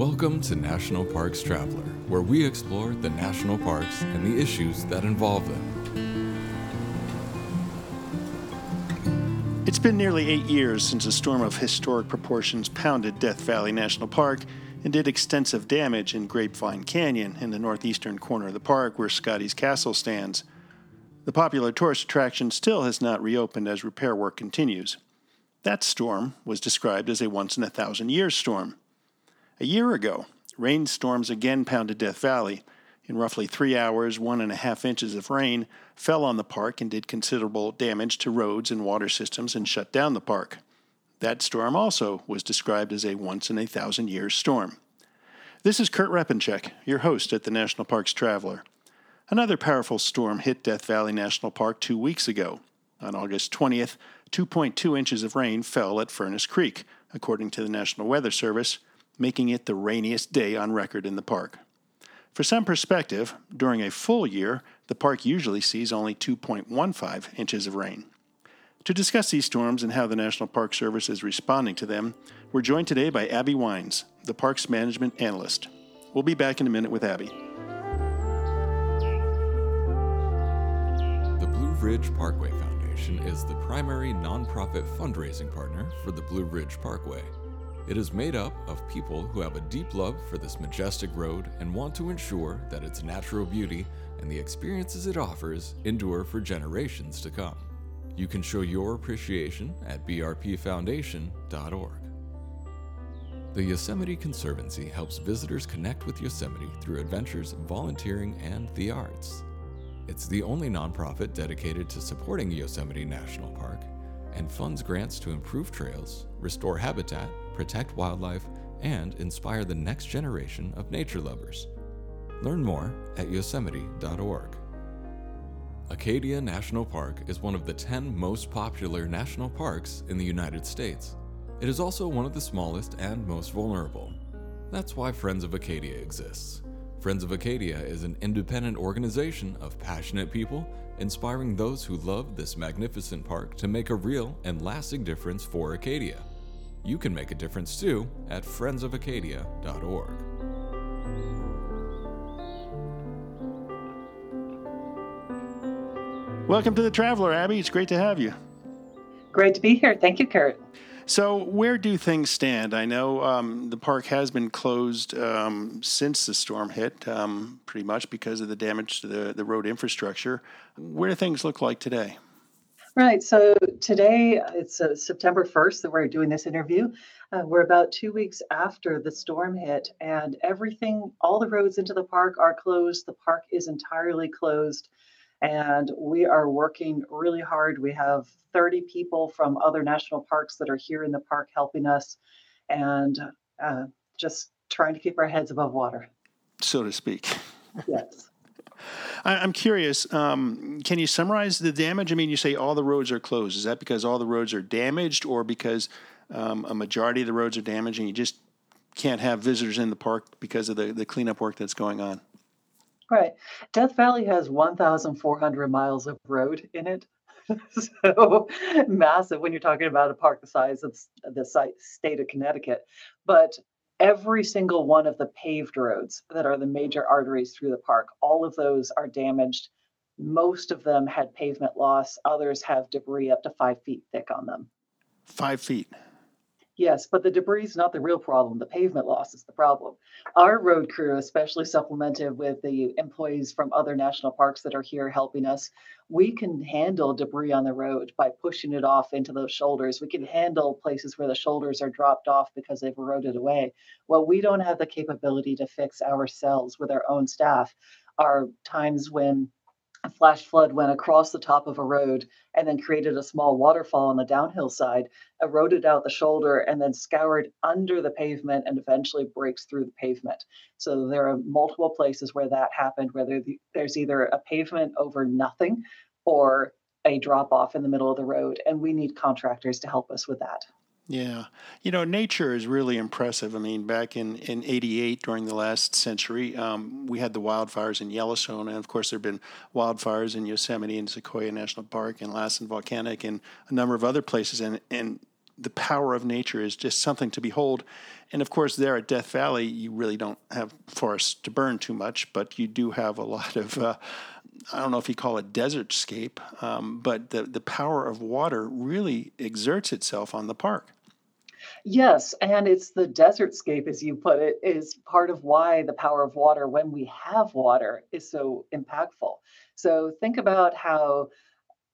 Welcome to National Parks Traveler, where we explore the national parks and the issues that involve them. It's been nearly eight years since a storm of historic proportions pounded Death Valley National Park and did extensive damage in Grapevine Canyon in the northeastern corner of the park where Scotty's Castle stands. The popular tourist attraction still has not reopened as repair work continues. That storm was described as a once in a thousand years storm. A year ago, rainstorms again pounded Death Valley. In roughly three hours, one and a half inches of rain fell on the park and did considerable damage to roads and water systems and shut down the park. That storm also was described as a once in a thousand years storm. This is Kurt Repanshek, your host at the National Parks Traveler. Another powerful storm hit Death Valley National Park two weeks ago. On August 20th, 2.2 inches of rain fell at Furnace Creek, according to the National Weather Service, making it the rainiest day on record in the park. For some perspective, during a full year, the park usually sees only 2.15 inches of rain. To discuss these storms and how the National Park Service is responding to them, we're joined today by Abby Wines, the Parks Management Analyst. We'll be back in a minute with Abby. The Blue Ridge Parkway Foundation is the primary nonprofit fundraising partner for the Blue Ridge Parkway. It is made up of people who have a deep love for this majestic road and want to ensure that its natural beauty and the experiences it offers endure for generations to come. You can show your appreciation at brpfoundation.org. The Yosemite Conservancy helps visitors connect with Yosemite through adventures, volunteering, and the arts. It's the only nonprofit dedicated to supporting Yosemite National Park and funds grants to improve trails, restore habitat, protect wildlife, and inspire the next generation of nature lovers. Learn more at yosemite.org. Acadia National Park is one of the 10 most popular national parks in the United States. It is also one of the smallest and most vulnerable. That's why Friends of Acadia exists. Friends of Acadia is an independent organization of passionate people inspiring those who love this magnificent park to make a real and lasting difference for Acadia. You can make a difference too at friendsofacadia.org. Welcome to the Traveler, Abby. It's great to have you. Great to be here. Thank you, Kurt. So, where do things stand? I know um, the park has been closed um, since the storm hit, um, pretty much because of the damage to the, the road infrastructure. Where do things look like today? Right. So, today it's uh, September 1st that we're doing this interview. Uh, we're about two weeks after the storm hit, and everything, all the roads into the park are closed. The park is entirely closed and we are working really hard. We have 30 people from other national parks that are here in the park helping us and uh, just trying to keep our heads above water. So to speak. Yes. I'm curious. Um, can you summarize the damage? I mean, you say all the roads are closed. Is that because all the roads are damaged, or because um, a majority of the roads are damaged, and you just can't have visitors in the park because of the, the cleanup work that's going on? Right. Death Valley has 1,400 miles of road in it. so massive when you're talking about a park the size of the state of Connecticut. But every single one of the paved roads that are the major arteries through the park, all of those are damaged. Most of them had pavement loss, others have debris up to five feet thick on them. Five feet. Yes, but the debris is not the real problem. The pavement loss is the problem. Our road crew, especially supplemented with the employees from other national parks that are here helping us, we can handle debris on the road by pushing it off into those shoulders. We can handle places where the shoulders are dropped off because they've eroded away. What we don't have the capability to fix ourselves with our own staff are times when a flash flood went across the top of a road and then created a small waterfall on the downhill side, eroded out the shoulder, and then scoured under the pavement and eventually breaks through the pavement. So there are multiple places where that happened, where there's either a pavement over nothing or a drop off in the middle of the road. And we need contractors to help us with that. Yeah. You know, nature is really impressive. I mean, back in, in 88, during the last century, um, we had the wildfires in Yellowstone. And of course, there have been wildfires in Yosemite and Sequoia National Park and Lassen Volcanic and a number of other places. And, and the power of nature is just something to behold. And of course, there at Death Valley, you really don't have forests to burn too much, but you do have a lot of, uh, I don't know if you call it desert scape, um, but the, the power of water really exerts itself on the park. Yes, and it's the desert scape, as you put it, is part of why the power of water, when we have water, is so impactful. So think about how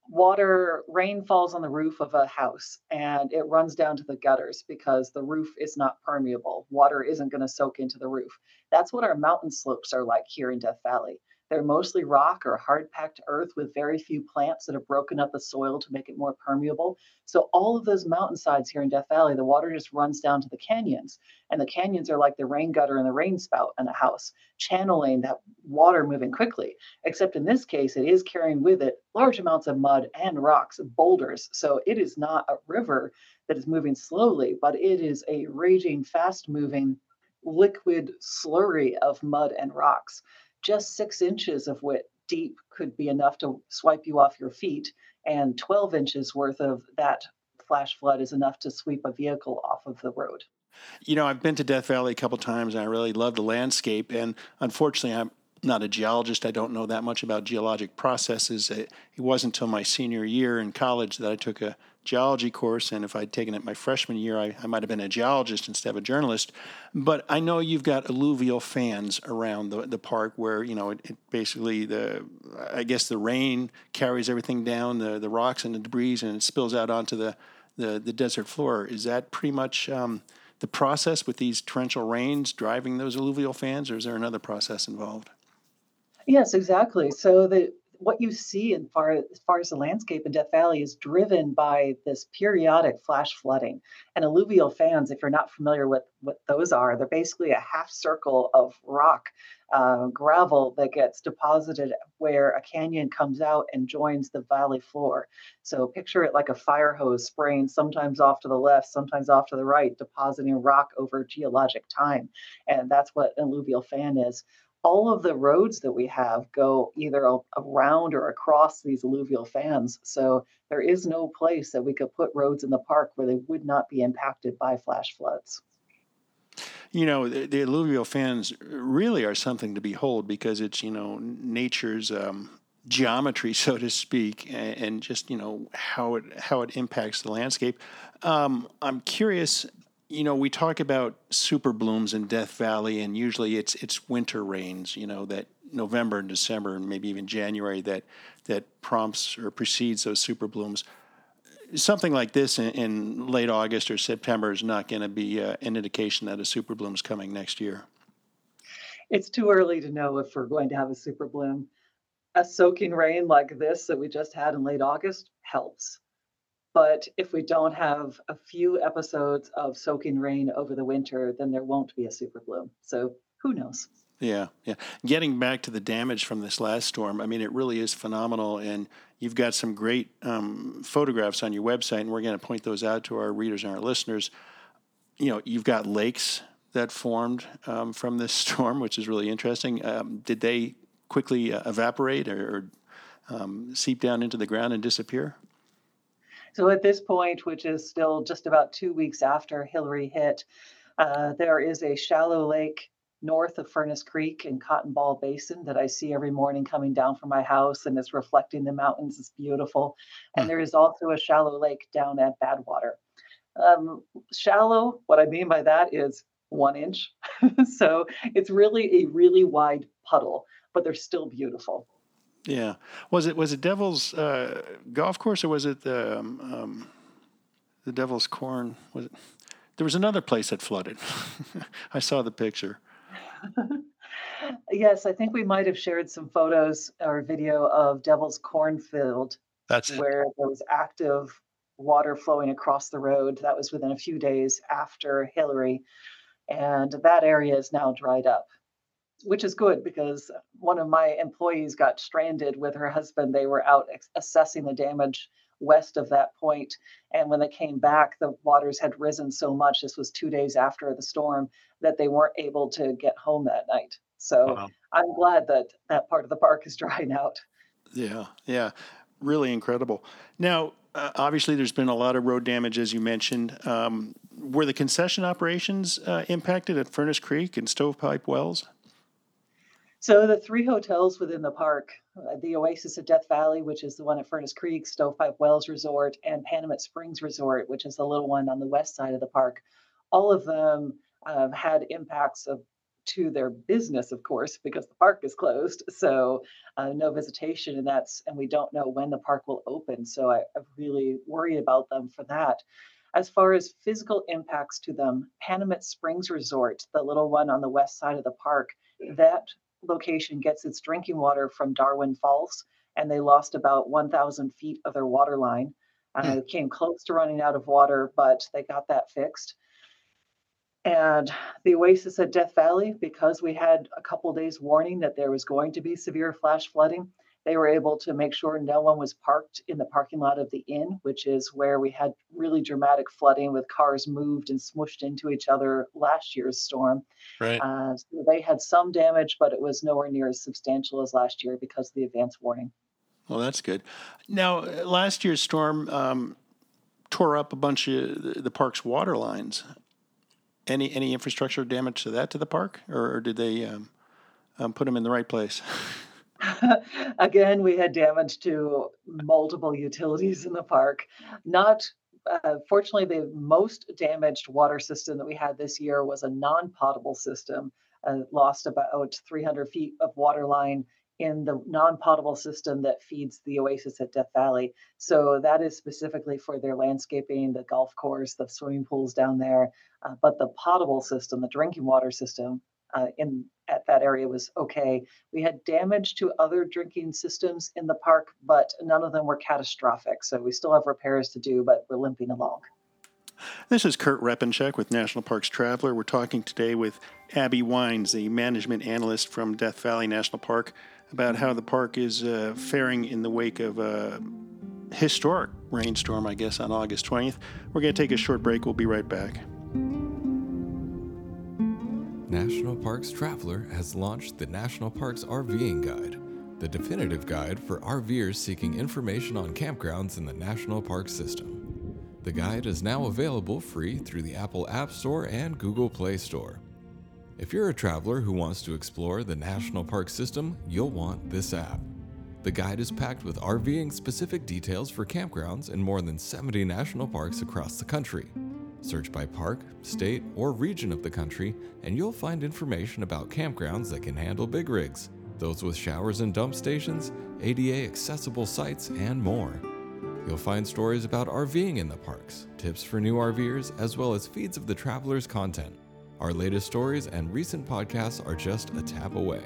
water rain falls on the roof of a house and it runs down to the gutters because the roof is not permeable. Water isn't going to soak into the roof. That's what our mountain slopes are like here in death valley they're mostly rock or hard packed earth with very few plants that have broken up the soil to make it more permeable. So, all of those mountainsides here in Death Valley, the water just runs down to the canyons. And the canyons are like the rain gutter and the rain spout in a house, channeling that water moving quickly. Except in this case, it is carrying with it large amounts of mud and rocks, boulders. So, it is not a river that is moving slowly, but it is a raging, fast moving liquid slurry of mud and rocks just six inches of wet deep could be enough to swipe you off your feet, and 12 inches worth of that flash flood is enough to sweep a vehicle off of the road. You know, I've been to Death Valley a couple times and I really love the landscape. And unfortunately, I'm not a geologist. I don't know that much about geologic processes. It, it wasn't until my senior year in college that I took a geology course, and if I'd taken it my freshman year, I, I might have been a geologist instead of a journalist. But I know you've got alluvial fans around the, the park where, you know, it, it basically, the I guess the rain carries everything down, the, the rocks and the debris, and it spills out onto the, the, the desert floor. Is that pretty much um, the process with these torrential rains driving those alluvial fans, or is there another process involved? Yes, exactly. So the what you see in far as far as the landscape in Death Valley is driven by this periodic flash flooding. And alluvial fans, if you're not familiar with what those are, they're basically a half circle of rock, uh, gravel that gets deposited where a canyon comes out and joins the valley floor. So picture it like a fire hose spraying sometimes off to the left, sometimes off to the right, depositing rock over geologic time. And that's what an alluvial fan is all of the roads that we have go either around or across these alluvial fans. So there is no place that we could put roads in the park where they would not be impacted by flash floods. You know, the, the alluvial fans really are something to behold because it's, you know, nature's um, geometry, so to speak, and, just, you know, how it, how it impacts the landscape. Um, I'm curious you know, we talk about super blooms in Death Valley, and usually it's it's winter rains. You know that November and December, and maybe even January that that prompts or precedes those super blooms. Something like this in, in late August or September is not going to be uh, an indication that a super bloom is coming next year. It's too early to know if we're going to have a super bloom. A soaking rain like this that we just had in late August helps but if we don't have a few episodes of soaking rain over the winter, then there won't be a super bloom. So who knows? Yeah, yeah. Getting back to the damage from this last storm, I mean, it really is phenomenal. And you've got some great um, photographs on your website, and we're going to point those out to our readers and our listeners. You know, you've got lakes that formed um, from this storm, which is really interesting. Um, did they quickly uh, evaporate or, or um, seep down into the ground and disappear? So at this point, which is still just about two weeks after Hilary hit, uh, there is a shallow lake north of Furnace Creek in Cotton Ball Basin that I see every morning coming down from my house and it's reflecting the mountains. It's beautiful. And hmm. there is also a shallow lake down at Badwater. Um, shallow, what I mean by that is one inch. so it's really a really wide puddle, but they're still beautiful. Yeah. Was it was it Devil's uh, golf course or was it the um, um, the Devil's Corn? Was it? There was another place that flooded. I saw the picture. yes, I think we might have shared some photos or video of Devil's Cornfield. That's where it. there was active water flowing across the road. That was within a few days after Hilary, and that area is now dried up which is good because one of my employees got stranded with her husband. They were out ex- assessing the damage west of that point, and when they came back, the waters had risen so much. This was two days after the storm that they weren't able to get home that night. So wow. I'm glad that that part of the park is drying out. Yeah, yeah. really incredible. Now, uh, obviously, there's been a lot of road damage, as you mentioned. Um, were the concession operations uh, impacted at Furnace Creek and Stovepipe Wells? So the three hotels within the park, uh, the Oasis of Death Valley, which is the one at Furnace Creek, Stovepipe Wells Resort, and Panamint Springs Resort, which is the little one on the west side of the park, all of them um, had impacts of to their business, of course, because the park is closed. So uh, no visitation, and that's and we don't know when the park will open. So I, I really worry about them for that. As far as physical impacts to them, Panamint Springs Resort, the little one on the west side of the park, that location gets its drinking water from Darwin Falls, and they lost about 1,000 feet of their water line. Uh, hmm. came close to running out of water, but they got that fixed. And the Oasis at Death Valley, because we had a couple days warning that there was going to be severe flash flooding, they were able to make sure no one was parked in the parking lot of the inn, which is where we had really dramatic flooding with cars moved and smushed into each other last year's storm. Right. Uh, so they had some damage, but it was nowhere near as substantial as last year because of the advance warning. Well, that's good. Now, last year's storm um, tore up a bunch of the park's water lines. Any any infrastructure damage to that to the park, or, or did they um, um, put them in the right place? Again, we had damage to multiple utilities in the park. Not uh, fortunately, the most damaged water system that we had this year was a non-potable system. Uh, lost about 300 feet of water line in the non-potable system that feeds the oasis at Death Valley. So that is specifically for their landscaping, the golf course, the swimming pools down there. Uh, but the potable system, the drinking water system uh, in at that area was okay. We had damage to other drinking systems in the park, but none of them were catastrophic. So we still have repairs to do, but we're limping along. This is Kurt Repanshek with National Parks Traveler. We're talking today with Abby Wines, the management analyst from Death Valley National Park about how the park is uh, faring in the wake of a historic rainstorm, I guess, on August 20th. We're going to take a short break. We'll be right back. National Parks Traveler has launched the National Parks RVing Guide, the definitive guide for RVers seeking information on campgrounds in the National Park system. The guide is now available free through the Apple App Store and Google Play Store. If you're a traveler who wants to explore the national park system, you'll want this app. The guide is packed with RVing specific details for campgrounds in more than 70 national parks across the country. Search by park, state, or region of the country, and you'll find information about campgrounds that can handle big rigs, those with showers and dump stations, ADA accessible sites, and more. You'll find stories about RVing in the parks, tips for new RVers, as well as feeds of the traveler's content. Our latest stories and recent podcasts are just a tap away.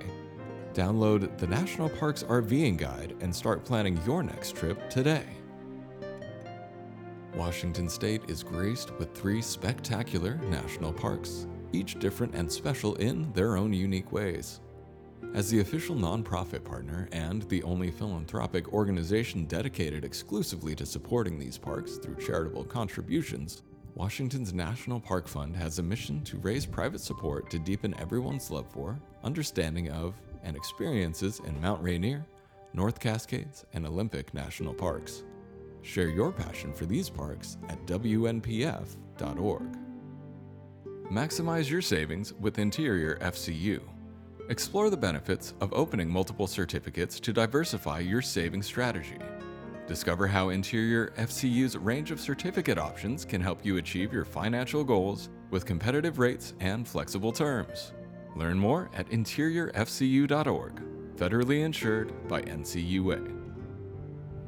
Download the National Parks RVing Guide and start planning your next trip today. Washington State is graced with three spectacular national parks, each different and special in their own unique ways. As the official nonprofit partner and the only philanthropic organization dedicated exclusively to supporting these parks through charitable contributions, Washington's National Park Fund has a mission to raise private support to deepen everyone's love for, understanding of, and experiences in Mount Rainier, North Cascades, and Olympic National Parks. Share your passion for these parks at WNPF.org. Maximize your savings with Interior FCU. Explore the benefits of opening multiple certificates to diversify your saving strategy. Discover how Interior FCU's range of certificate options can help you achieve your financial goals with competitive rates and flexible terms. Learn more at interiorfcu.org, federally insured by NCUA.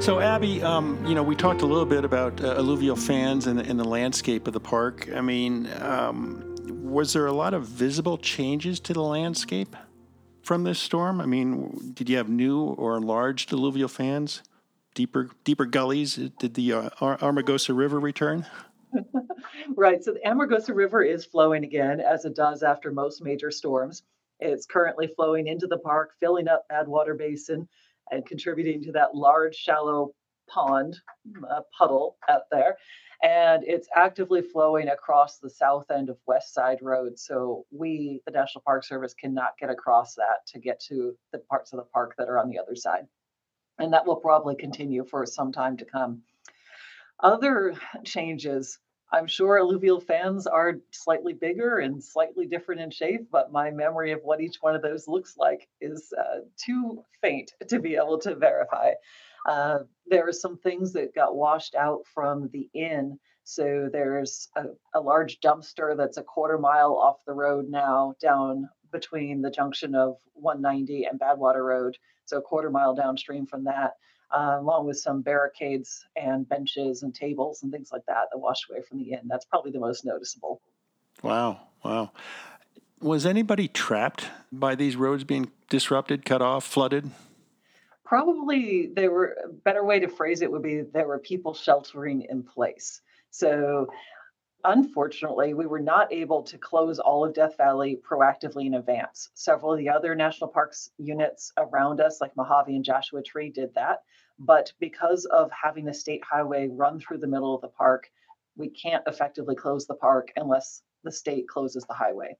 So, Abby, um, you know, we talked a little bit about uh, alluvial fans and, and, the landscape of the park. I mean, um, was there a lot of visible changes to the landscape? from this storm? I mean, did you have new or enlarged alluvial fans? Deeper, deeper gullies? Did the uh, Amargosa River return? right. So the Amargosa River is flowing again, as it does after most major storms. It's currently flowing into the park, filling up Badwater Basin, and contributing to that large, shallow pond, uh, puddle out there. And it's actively flowing across the south end of West Side Road. So we, the National Park Service, cannot get across that to get to the parts of the park that are on the other side. And that will probably continue for some time to come. Other changes I'm sure alluvial fans are slightly bigger and slightly different in shape, but my memory of what each one of those looks like is uh, too faint to be able to verify. Uh, there are some things that got washed out from the inn. So there's a, a large dumpster that's a quarter mile off the road now, down between the junction of 190 and Badwater Road. So a quarter mile downstream from that uh, along with some barricades and benches and tables and things like that that washed away from the inn. That's probably the most noticeable. Wow, wow. Was anybody trapped by these roads being disrupted, cut off, flooded? Probably there were a better way to phrase it would be there were people sheltering in place. So Unfortunately, we were not able to close all of Death Valley proactively in advance. Several of the other national parks units around us, like Mojave and Joshua Tree, did that. But because of having a state highway run through the middle of the park, we can't effectively close the park unless the state closes the highway.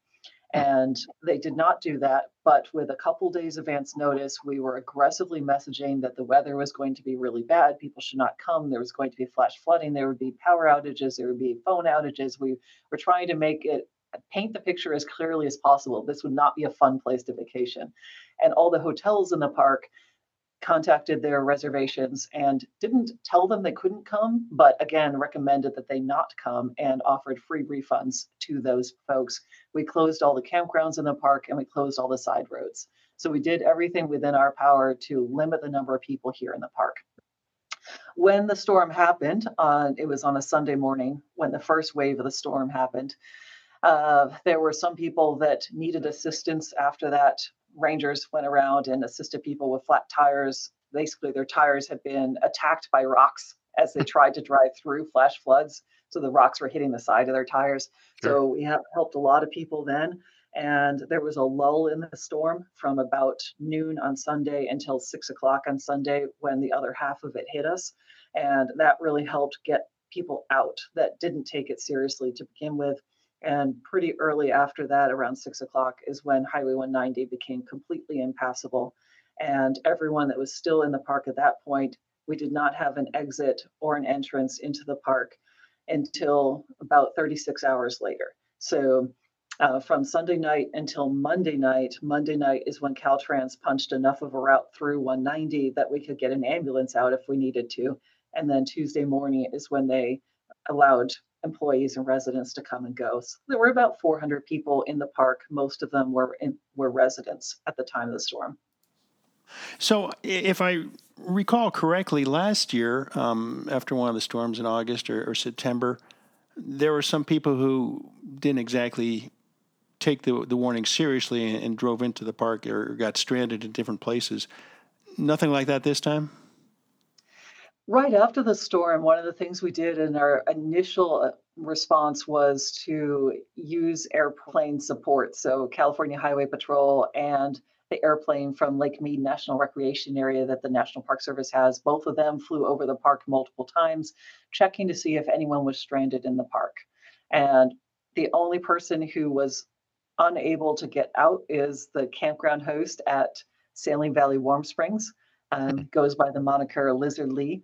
And they did not do that. But with a couple days advance notice, we were aggressively messaging that the weather was going to be really bad. People should not come. There was going to be flash flooding. There would be power outages. There would be phone outages. We were trying to make it paint the picture as clearly as possible. This would not be a fun place to vacation. And all the hotels in the park contacted their reservations and didn't tell them they couldn't come, but again, recommended that they not come and offered free refunds to those folks. We closed all the campgrounds in the park and we closed all the side roads. So we did everything within our power to limit the number of people here in the park. When the storm happened, uh, it was on a Sunday morning when the first wave of the storm happened. Uh, there were some people that needed assistance after that rangers went around and assisted people with flat tires. Basically, their tires had been attacked by rocks as they tried to drive through flash floods. So the rocks were hitting the side of their tires. Sure. So we have helped a lot of people then. And there was a lull in the storm from about noon on Sunday until six o'clock on Sunday when the other half of it hit us. And that really helped get people out that didn't take it seriously to begin with. And pretty early after that, around six o'clock, is when Highway 190 became completely impassable. And everyone that was still in the park at that point, we did not have an exit or an entrance into the park until about 36 hours later. So uh, from Sunday night until Monday night. Monday night is when Caltrans punched enough of a route through 190 that we could get an ambulance out if we needed to. And then Tuesday morning is when they allowed employees and residents to come and go. So there were about 400 people in the park. Most of them were in, were residents at the time of the storm. So, if I recall correctly, last year, um, after one of the storms in August or, or, September, there were some people who didn't exactly take the, the warning seriously and, and drove into the park or got stranded in different places. Nothing like that this time? Right after the storm, one of the things we did in our initial uh, response was to use airplane support. So, California Highway Patrol and the airplane from Lake Mead National Recreation Area that the National Park Service has, both of them flew over the park multiple times, checking to see if anyone was stranded in the park. And the only person who was unable to get out is the campground host at Saline Valley Warm Springs. Um, goes by the moniker Lizard Lee.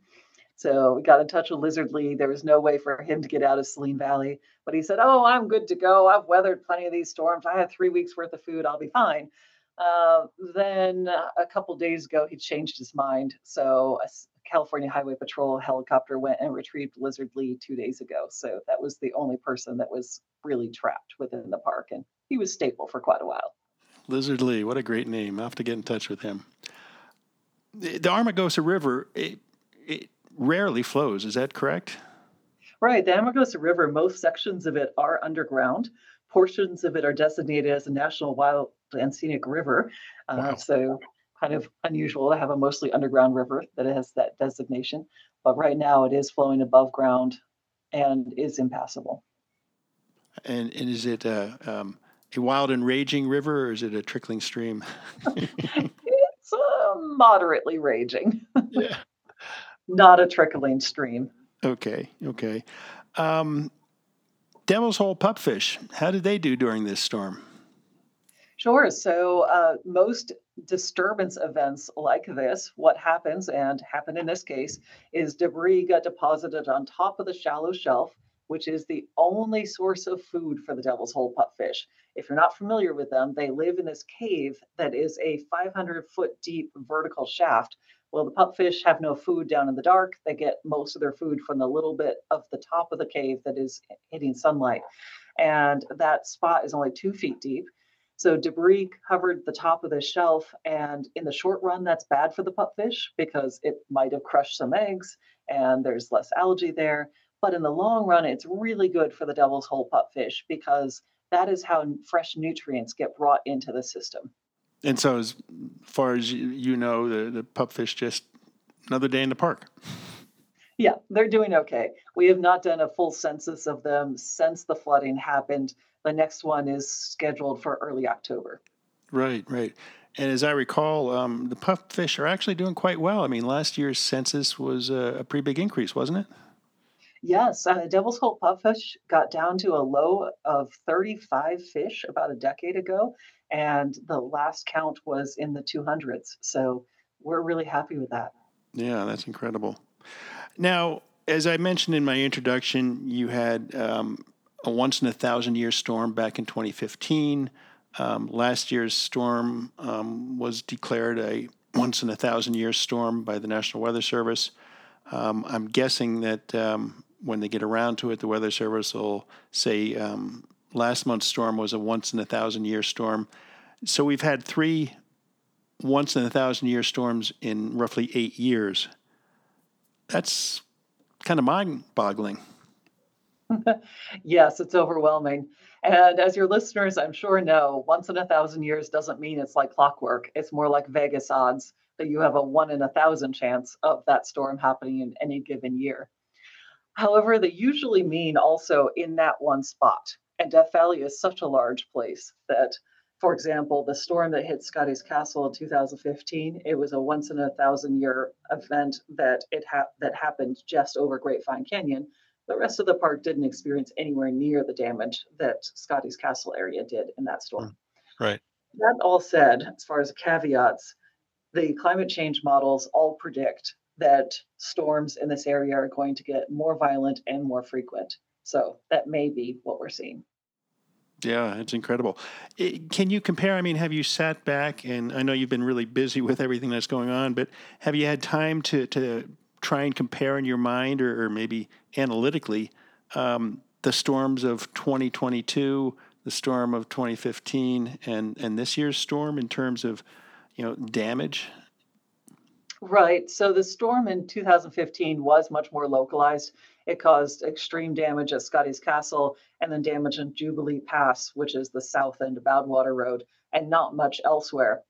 So we got in touch with Lizard Lee. There was no way for him to get out of Saline Valley, but he said, "Oh, I'm good to go. I've weathered plenty of these storms. I have three weeks worth of food. I'll be fine." Uh, then a couple days ago, he changed his mind. So a California Highway Patrol helicopter went and retrieved Lizard Lee two days ago. So that was the only person that was really trapped within the park, and he was stable for quite a while. Lizard Lee, what a great name! I'll have to get in touch with him. The, Amargosa River, it, it rarely flows. Is that correct? Right. The Amargosa River, most sections of it are underground. portions of it are designated as a national wild and scenic river. Uh, wow. So kind of unusual to have a mostly underground river that has that designation. But right now it is flowing above ground and is impassable. And, and is it a, um, a wild and raging river or is it a trickling stream? moderately raging. yeah. Not a trickling stream. Okay. Okay. Um, Devil's Hole pupfish, how did they do during this storm? Sure. So, uh, most disturbance events like this, what happens, and happened in this case, is debris got deposited on top of the shallow shelf, which is the only source of food for the devil's hole pupfish. If you're not familiar with them, they live in this cave that is a 500 foot deep vertical shaft. Well, the pupfish have no food down in the dark. They get most of their food from the little bit of the top of the cave that is hitting sunlight. And that spot is only two feet deep. So debris covered the top of the shelf. And in the short run, that's bad for the pupfish because it might have crushed some eggs and there's less algae there. But in the long run, it's really good for the devil's hole pupfish because that is how fresh nutrients get brought into the system. And so, as far as you know, the, the pupfish just another day in the park. Yeah, they're doing okay. We have not done a full census of them since the flooding happened. The next one is scheduled for early October. Right, right. And as I recall, um, the pupfish are actually doing quite well. I mean, last year's census was a, a pretty big increase, wasn't it? Yes, uh, Devil's Hole pupfish got down to a low of 35 fish about a decade ago, and the last count was in the 200s. So we're really happy with that. Yeah, that's incredible. Now, as I mentioned in my introduction, you had um, a once in a thousand year storm back in 2015. Um, last year's storm um, was declared a once in a thousand year storm by the National Weather Service. Um, I'm guessing that um, when they get around to it, the Weather Service will say um, last month's storm was a once in a thousand year storm. So we've had three once in a thousand year storms in roughly eight years. That's kind of mind boggling. yes, it's overwhelming. And as your listeners, I'm sure know, once in a thousand years doesn't mean it's like clockwork. It's more like Vegas odds that you have a one in a thousand chance of that storm happening in any given year. However, they usually mean also in that one spot. And Death Valley is such a large place that, for example, the storm that hit Scotty's Castle in 2015, it was a once in a thousand year event that it ha- that happened just over Grapevine Canyon. The rest of the park didn't experience anywhere near the damage that Scotty's Castle area did in that storm. Hmm. Right. That all said, as far as caveats, the climate change models all predict that storms in this area are going to get more violent and more frequent. So that may be what we're seeing. Yeah, it's incredible. can you compare? I mean, have you sat back and I know you've been really busy with everything that's going on, but have you had time to, to try and compare in your mind or, or maybe analytically um, the storms of 2022, the storm of 2015, and, and this year's storm in terms of you know damage Right. So the storm in 2015 was much more localized. It caused extreme damage at Scotty's Castle and then damage in Jubilee Pass, which is the south end of Badwater Road, and not much elsewhere.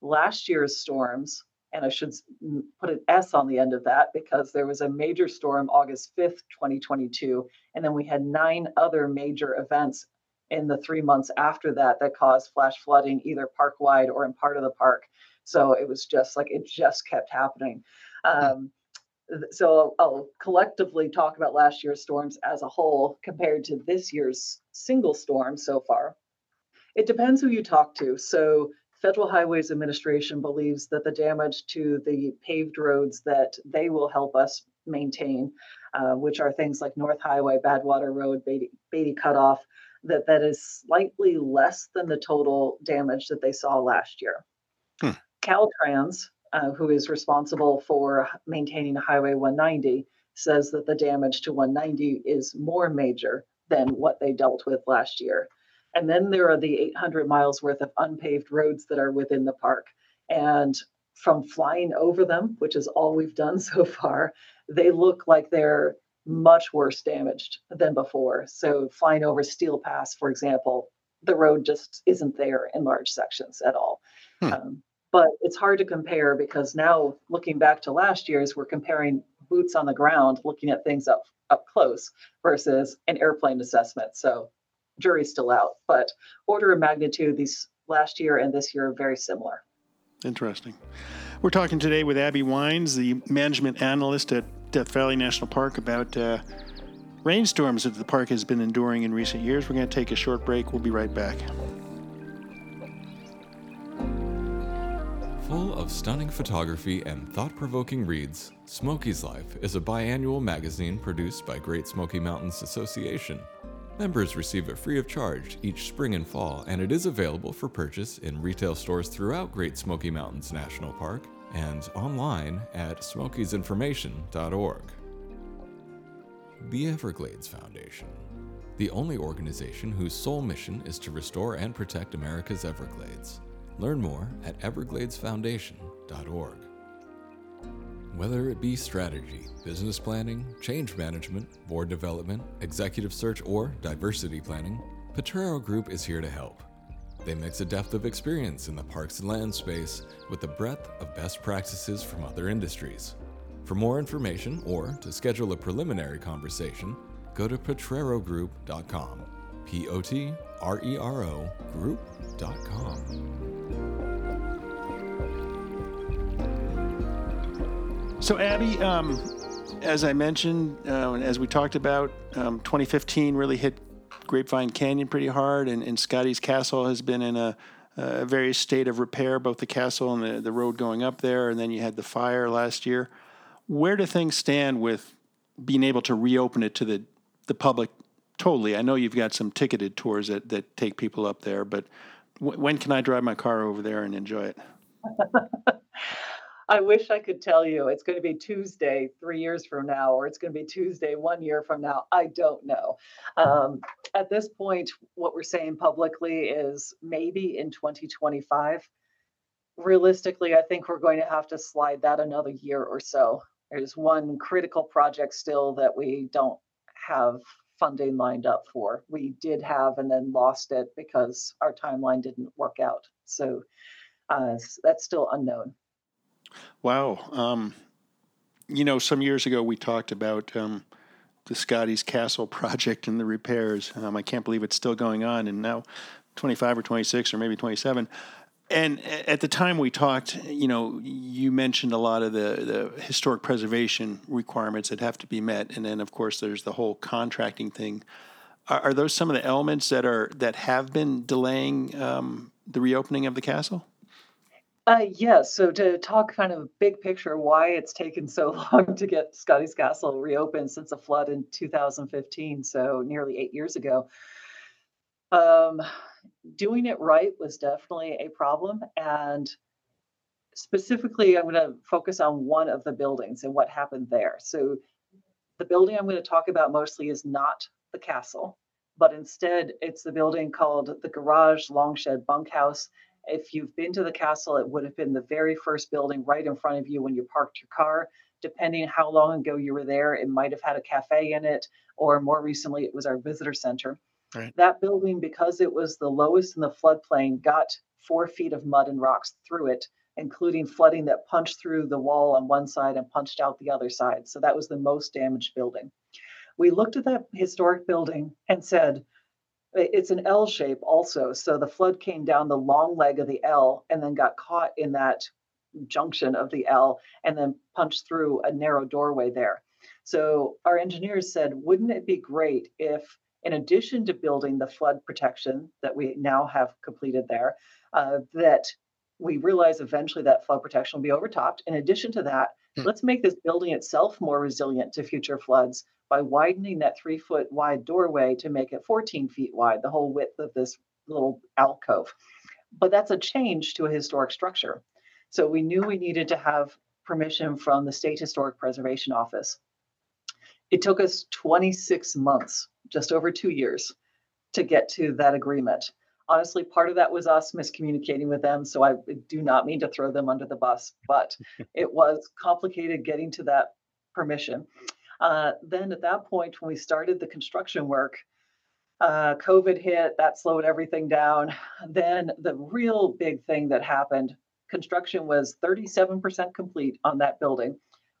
Last year's storms, and I should put an S on the end of that because there was a major storm August 5th, 2022, and then we had nine other major events in the three months after that that caused flash flooding either park wide or in part of the park. So it was just like it just kept happening. Um, so I'll collectively talk about last year's storms as a whole compared to this year's single storm so far. It depends who you talk to. So Federal Highways Administration believes that the damage to the paved roads that they will help us maintain, uh, which are things like North Highway, Badwater Road, Beatty, Beatty Cutoff, that that is slightly less than the total damage that they saw last year. Caltrans, uh, who is responsible for maintaining Highway 190, says that the damage to 190 is more major than what they dealt with last year. And then there are the 800 miles worth of unpaved roads that are within the park. And from flying over them, which is all we've done so far, they look like they're much worse damaged than before. So flying over Steel Pass, for example, the road just isn't there in large sections at all. Hmm. Um, but it's hard to compare because now looking back to last year's, we're comparing boots on the ground, looking at things up up close versus an airplane assessment. So jury's still out, but order of magnitude, these last year and this year are very similar. Interesting. We're talking today with Abby Wines, the management analyst at Death Valley National Park, about uh, rainstorms that the park has been enduring in recent years. We're going to take a short break. We'll be right back. Full of stunning photography and thought provoking reads, Smokies Life is a biannual magazine produced by Great Smoky Mountains Association. Members receive it free of charge each spring and fall, and it is available for purchase in retail stores throughout Great Smoky Mountains National Park and online at smokiesinformation.org. The Everglades Foundation, the only organization whose sole mission is to restore and protect America's Everglades. Learn more at evergladesfoundation.org. Whether it be strategy, business planning, change management, board development, executive search, or diversity planning, Potrero Group is here to help. They mix a depth of experience in the parks and land space with the breadth of best practices from other industries. For more information or to schedule a preliminary conversation, go to potrerogroup.com. P O T R E R O group.com. So, Abby, um, as I mentioned, uh, as we talked about, um, 2015 really hit Grapevine Canyon pretty hard, and, and Scotty's Castle has been in a, a various state of repair, both the castle and the, the road going up there, and then you had the fire last year. Where do things stand with being able to reopen it to the, the public totally? I know you've got some ticketed tours that, that take people up there, but w- when can I drive my car over there and enjoy it? I wish I could tell you it's going to be Tuesday three years from now, or it's going to be Tuesday one year from now. I don't know. Um, at this point, what we're saying publicly is maybe in 2025. Realistically, I think we're going to have to slide that another year or so. There's one critical project still that we don't have funding lined up for. We did have and then lost it because our timeline didn't work out. So uh, that's still unknown. Wow. Um, you know, some years ago we talked about um, the Scotty's Castle project and the repairs. Um, I can't believe it's still going on, and now 25 or 26 or maybe 27. And at the time we talked, you know, you mentioned a lot of the, the historic preservation requirements that have to be met, and then of course there's the whole contracting thing. Are, are those some of the elements that are that have been delaying um, the reopening of the castle? Uh, yes. So to talk kind of big picture, why it's taken so long to get Scotty's Castle reopened since the flood in 2015, so nearly eight years ago. Um, doing it right was definitely a problem, and specifically, I'm going to focus on one of the buildings and what happened there. So the building I'm going to talk about mostly is not the castle, but instead it's the building called the Garage Longshed Bunkhouse if you've been to the castle, it would have been the very first building right in front of you when you parked your car. Depending how long ago you were there, it might have had a cafe in it, or more recently, it was our visitor center. Right. That building, because it was the lowest in the floodplain, got four feet of mud and rocks through it, including flooding that punched through the wall on one side and punched out the other side. So that was the most damaged building. We looked at that historic building and said, it's an L shape also. So the flood came down the long leg of the L and then got caught in that junction of the L and then punched through a narrow doorway there. So our engineers said, wouldn't it be great if, in addition to building the flood protection that we now have completed there, uh, that we realize eventually that flood protection will be overtopped. In addition to that. Hmm. let's make this building itself more resilient to future floods by widening that three foot wide doorway to make it 14 feet wide, the whole width of this little alcove. But that's a change to a historic structure. So we knew we needed to have permission from the State Historic Preservation Office. It took us 26 months, just over two years, to get to that agreement. Honestly, part of that was us miscommunicating with them. So I do not mean to throw them under the bus, but it was complicated getting to that permission. Uh, then at that point, when we started the construction work, uh, COVID hit, that slowed everything down. Then the real big thing that happened construction was 37% complete on that building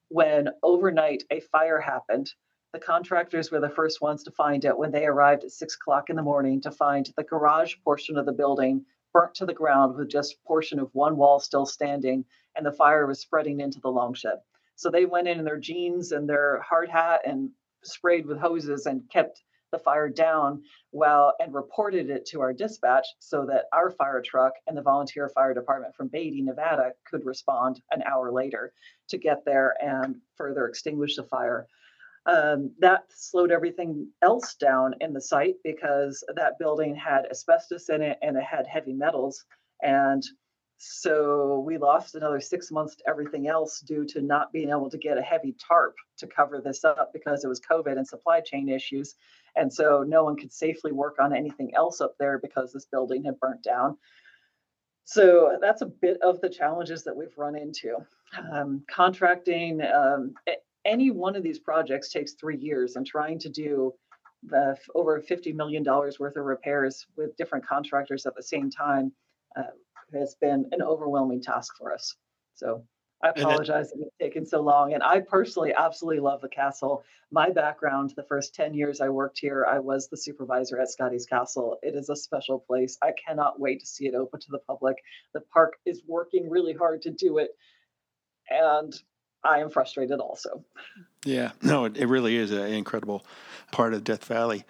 when overnight a fire happened. The contractors were the first ones to find it when they arrived at six o'clock in the morning to find the garage portion of the building burnt to the ground with just a portion of one wall still standing, and the fire was spreading into the long shed. So they went in in their jeans and their hard hat and sprayed with hoses and kept the fire down well and reported it to our dispatch so that our fire truck and the volunteer fire department from Beatty, Nevada could respond an hour later to get there and further extinguish the fire. Um, that slowed everything else down in the site because that building had asbestos in it and it had heavy metals. And so we lost another six months to everything else due to not being able to get a heavy tarp to cover this up because it was COVID and supply chain issues. And so no one could safely work on anything else up there because this building had burnt down. So that's a bit of the challenges that we've run into. Um, contracting, um, any one of these projects takes three years, and trying to do the over $50 million worth of repairs with different contractors at the same time uh, has been an overwhelming task for us. So I apologize that it's taken so long. And I personally absolutely love the castle. My background, the first 10 years I worked here, I was the supervisor at Scotty's Castle. It is a special place. I cannot wait to see it open to the public. The park is working really hard to do it. And I am frustrated also. Yeah, no, it, it really is an incredible part of Death Valley.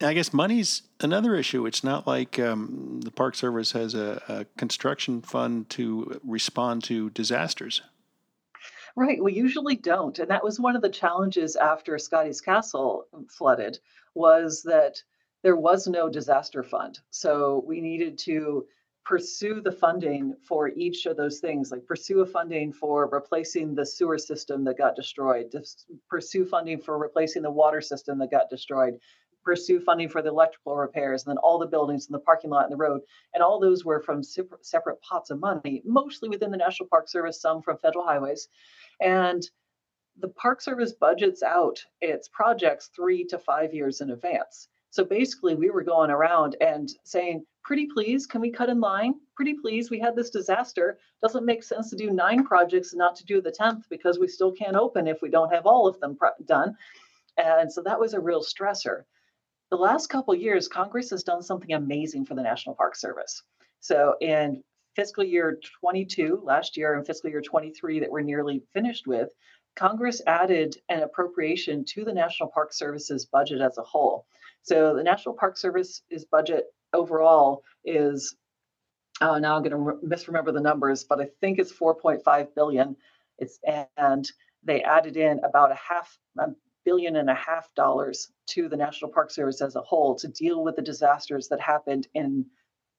I guess money's another issue. It's not like um, the Park Service has a, a, construction fund to respond to disasters. Right, we usually don't, and that was one of the challenges after Scotty's Castle flooded was that there was no disaster fund. So we needed to pursue the funding for each of those things, like pursue a funding for replacing the sewer system that got destroyed, pursue funding for replacing the water system that got destroyed, pursue funding for the electrical repairs and then all the buildings and the parking lot and the road. And all those were from separate pots of money, mostly within the National Park Service, some from federal highways. And the Park Service budgets out its projects three to five years in advance. So basically, we were going around and saying, pretty please, can we cut in line? Pretty please, we had this disaster. Doesn't make sense to do nine projects and not to do the 10th because we still can't open if we don't have all of them done. And so that was a real stressor the last couple years, Congress has done something amazing for the National Park Service. So in fiscal year 22, last year, and fiscal year 23 that we're nearly finished with, Congress added an appropriation to the National Park Service's budget as a whole. So the National Park Service's budget overall is uh, now I'm going to re- misremember the numbers, but I think it's 4.5 billion. It's and they added in about a half a billion and a half dollars to the National Park Service as a whole to deal with the disasters that happened in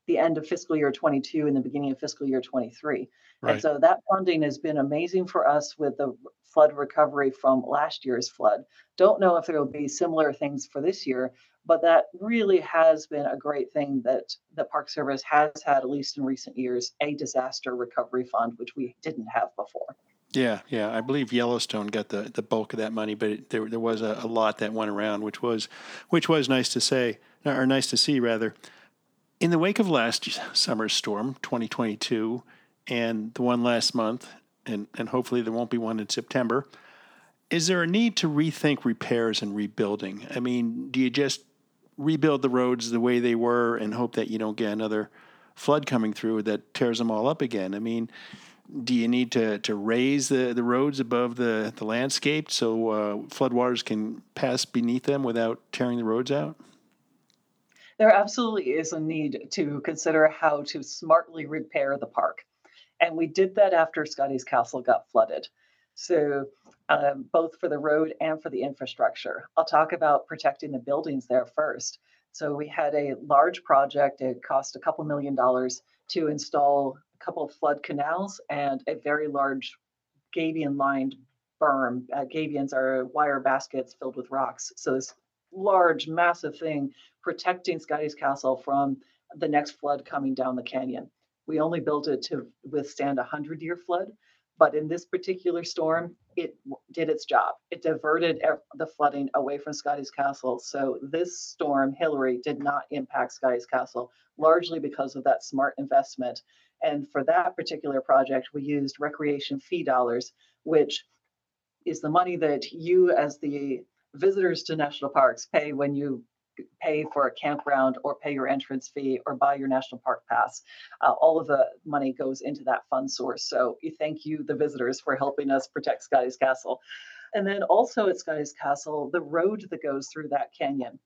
the end of fiscal year 22 and the beginning of fiscal year 23. Right. And so that funding has been amazing for us with the flood recovery from last year's flood. Don't know if there will be similar things for this year, but that really has been a great thing that the Park Service has had, at least in recent years, a disaster recovery fund, which we didn't have before. Yeah, yeah. I believe Yellowstone got the, the bulk of that money, but it, there there was a, a, lot that went around, which was which was nice to say or nice to see rather. In the wake of last summer's storm, 2022, and the one last month, and, and hopefully there won't be one in September, is there a need to rethink repairs and rebuilding? I mean, do you just rebuild the roads the way they were and hope that you don't get another flood coming through that tears them all up again? I mean, do you need to, to raise the, the roads above the, the landscape so uh, floodwaters can pass beneath them without tearing the roads out? There absolutely is a need to consider how to smartly repair the park. And we did that after Scotty's Castle got flooded. So, um, both for the road and for the infrastructure. I'll talk about protecting the buildings there first. So, we had a large project, it cost a couple million dollars to install a couple flood canals and a very large gabion lined berm. Uh, gabions are wire baskets filled with rocks. So this large, massive thing protecting Scotty's Castle from the next flood coming down the canyon. We only built it to withstand a hundred year flood, But in this particular storm, it did its job. It diverted the flooding away from Scotty's Castle. So this storm, Hilary, did not impact Scotty's Castle, largely because of that smart investment. And for that particular project, we used recreation fee dollars, which is the money that you, as the visitors to national parks, pay when you pay for a campground or pay your entrance fee or buy your national park pass. Uh, all of the money goes into that fund source. So thank you, the visitors, for helping us protect Scotty's Castle. And then also at Scotty's Castle, the road that goes through that canyon.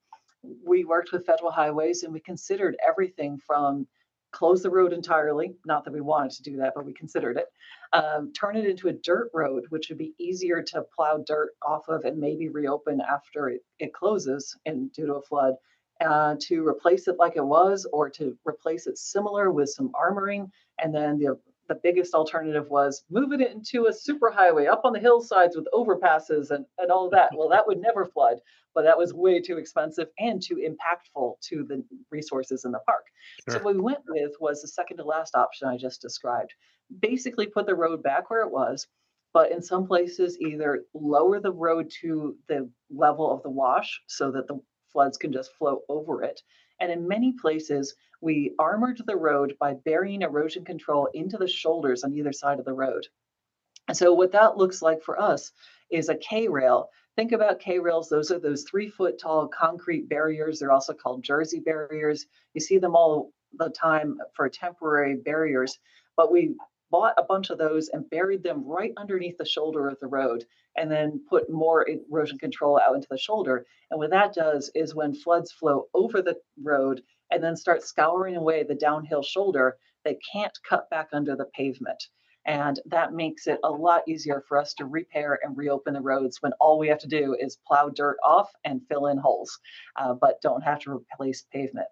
We worked with federal highways and we considered everything from close the road entirely. Not that we wanted to do that, but we considered it. Um, turn it into a dirt road, which would be easier to plow dirt off of and maybe reopen after it, it closes and due to a flood. Uh, to replace it like it was, or to replace it similar with some armoring, and then the the biggest alternative was moving it into a superhighway up on the hillsides with overpasses and, and all that. Well, that would never flood, but that was way too expensive and too impactful to the resources in the park. Sure. So what we went with was the second to last option I just described. Basically put the road back where it was, but in some places either lower the road to the level of the wash so that the floods can just flow over it. And in many places, we armored the road by burying erosion control into the shoulders on either side of the road. And so, what that looks like for us is a K rail. Think about K rails, those are those three foot tall concrete barriers. They're also called Jersey barriers. You see them all the time for temporary barriers, but we bought a bunch of those and buried them right underneath the shoulder of the road and then put more erosion control out into the shoulder. And what that does is when floods flow over the road and then start scouring away the downhill shoulder, they can't cut back under the pavement. And that makes it a lot easier for us to repair and reopen the roads when all we have to do is plow dirt off and fill in holes, uh, but don't have to replace pavement.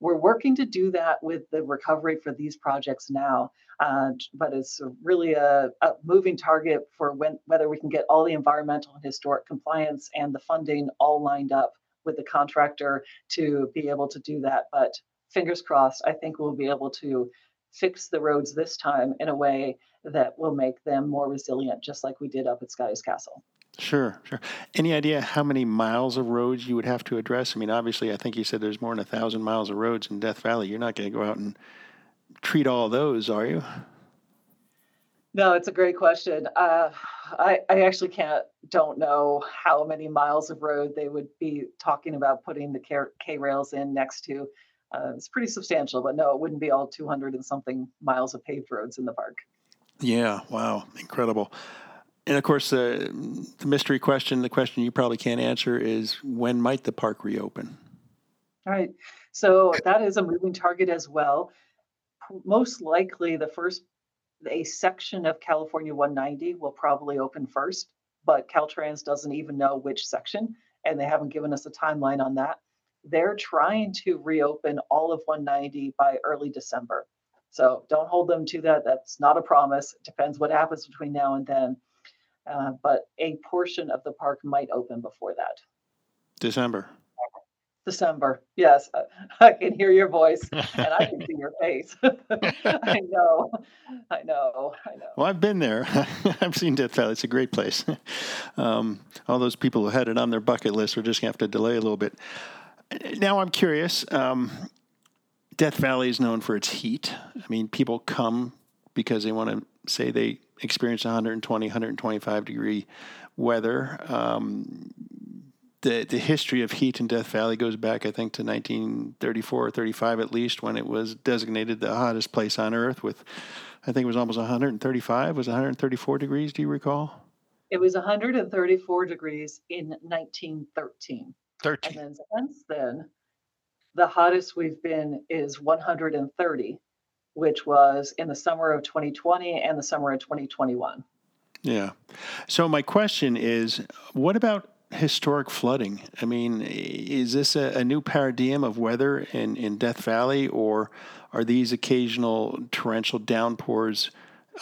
We're working to do that with the recovery for these projects now, uh, but it's really a, a, moving target for when, whether we can get all the environmental and historic compliance and the funding all lined up with the contractor to be able to do that. But fingers crossed, I think we'll be able to fix the roads this time in a way that will make them more resilient, just like we did up at Scotty's Castle. Sure, sure. Any idea how many miles of roads you would have to address? I mean, obviously, I think you said there's more than a thousand miles of roads in Death Valley. You're not going to go out and treat all those, are you? No, it's a great question. Uh, I, I actually can't, don't know how many miles of road they would be talking about putting the K rails in next to. Uh, it's pretty substantial, but no, it wouldn't be all 200 and something miles of paved roads in the park. Yeah, wow, incredible. And of course, the, the mystery question, the question you probably can't answer is when might the park reopen? All right. So that is a moving target as well. Most likely, the first a section of California 190 will probably open first, but Caltrans doesn't even know which section, and they haven't given us a timeline on that. They're trying to reopen all of 190 by early December. So don't hold them to that. That's not a promise. It depends what happens between now and then. Uh, but a portion of the park might open before that. December. December. Yes, I can hear your voice and I can see your face. I know, I know, I know. Well, I've been there. I've seen Death Valley. It's a great place. Um, all those people who had it on their bucket list are just going to have to delay a little bit. Now, I'm curious. Um, Death Valley is known for its heat. I mean, people come because they want to say they experience 120, 125 degree weather. Um, the the history of heat in Death Valley goes back, I think, to 1934 or 35 at least, when it was designated the hottest place on Earth. With, I think it was almost 135. Was 134 degrees? Do you recall? It was 134 degrees in 1913. 13. And then since then, the hottest we've been is 130 which was in the summer of 2020 and the summer of 2021. Yeah. So my question is, what about historic flooding? I mean, is this a, a, new paradigm of weather in, in Death Valley, or are these occasional torrential downpours?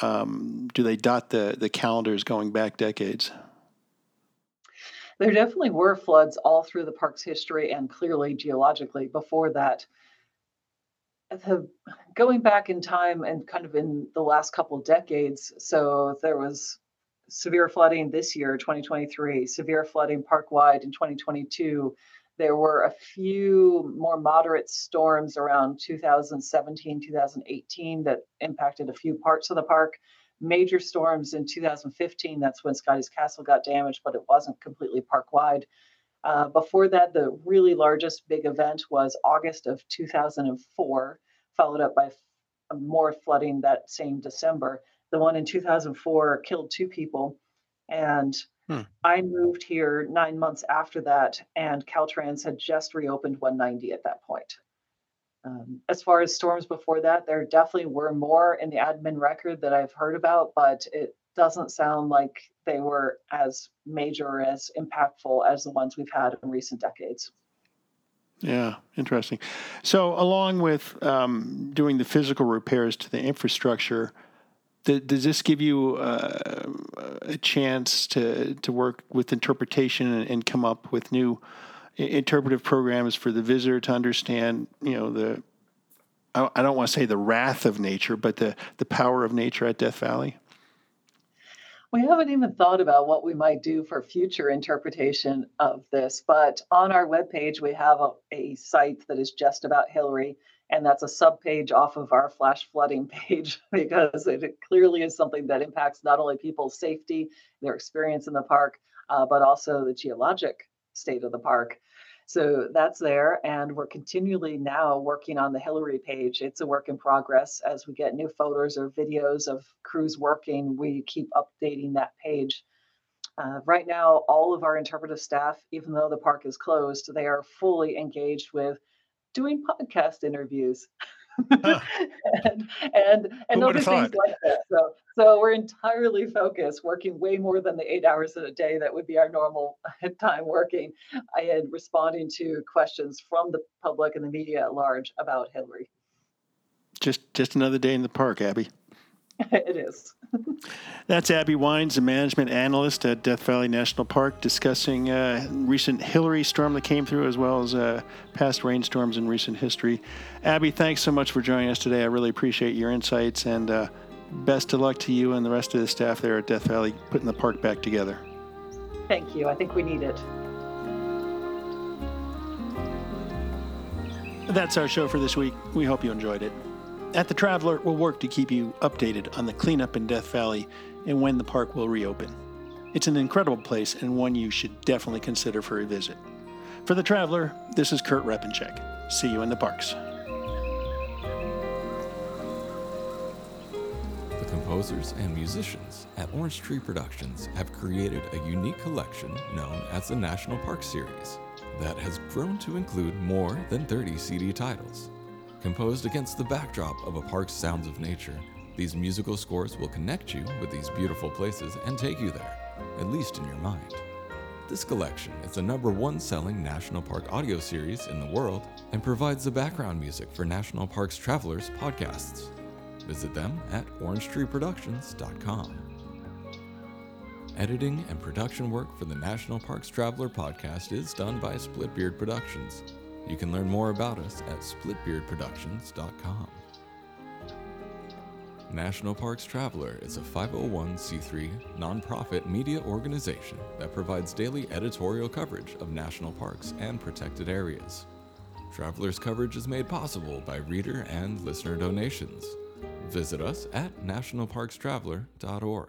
Um, do they dot the, the calendars going back decades? There definitely were floods all through the park's history and clearly geologically before that the, going back in time and kind of in the last couple decades, so there was severe flooding this year, 2023, severe flooding park wide in 2022. There were a few more moderate storms around 2017, 2018 that impacted a few parts of the park. Major storms in 2015, that's when Scotty's Castle got damaged, but it wasn't completely park wide. Uh, before that, the really largest big event was August of 2004, followed up by more flooding that same December. The one in 2004 killed two people. And hmm. I moved here nine months after that, and Caltrans had just reopened 190 at that point. Um, as far as storms before that, there definitely were more in the admin record that I've heard about, but it doesn't sound like they were as major, as impactful as the ones we've had in recent decades. Yeah, interesting. So, along with um, doing the physical repairs to the infrastructure, th- does this give you uh, a chance to to work with interpretation and, and, come up with new interpretive programs for the visitor to understand? You know, the I, don't want to say the wrath of nature, but the the power of nature at Death Valley. We haven't even thought about what we might do for future interpretation of this, but on our webpage, we have a, a site that is just about Hilary, and that's a subpage off of our flash flooding page because it clearly is something that impacts not only people's safety, their experience in the park, uh, but also the geologic state of the park. So that's there. And we're continually now working on the Hilary page. It's a work in progress. As we get new photos or videos of crews working, we keep updating that page. Uh, right now, all of our interpretive staff, even though the park is closed, they are fully engaged with doing podcast interviews. Huh. and and, and other things like that. So so we're entirely focused, working way more than the eight hours in a day that would be our normal time working. I had responding to questions from the public and the media at large about Hilary. Just just another day in the park, Abby. it is. That's Abby Wines, a management analyst at Death Valley National Park, discussing uh, recent Hilary storm that came through, as well as uh, past rainstorms in recent history. Abby, thanks so much for joining us today. I really appreciate your insights, and uh, best of luck to you and the rest of the staff there at Death Valley putting the park back together. Thank you. I think we need it. That's our show for this week. We hope you enjoyed it. At the Traveler, we'll work to keep you updated on the cleanup in Death Valley and when the park will reopen. It's an incredible place and one you should definitely consider for a visit. For the Traveler, this is Kurt Repanshek. See you in the parks. The composers and musicians at Orange Tree Productions have created a unique collection known as the National Park Series that has grown to include more than 30 CD titles. Composed against the backdrop of a park's sounds of nature, these musical scores will connect you with these beautiful places and take you there, at least in your mind. This collection is the number one selling national park audio series in the world and provides the background music for National Parks Travelers podcasts. Visit them at orangetreeproductions.com. Editing and production work for the National Parks Traveler podcast is done by Splitbeard Productions. You can learn more about us at splitbeardproductions.com. National Parks Traveler is a 501c3 nonprofit media organization that provides daily editorial coverage of national parks and protected areas. Traveler's coverage is made possible by reader and listener donations. Visit us at nationalparkstraveler.org.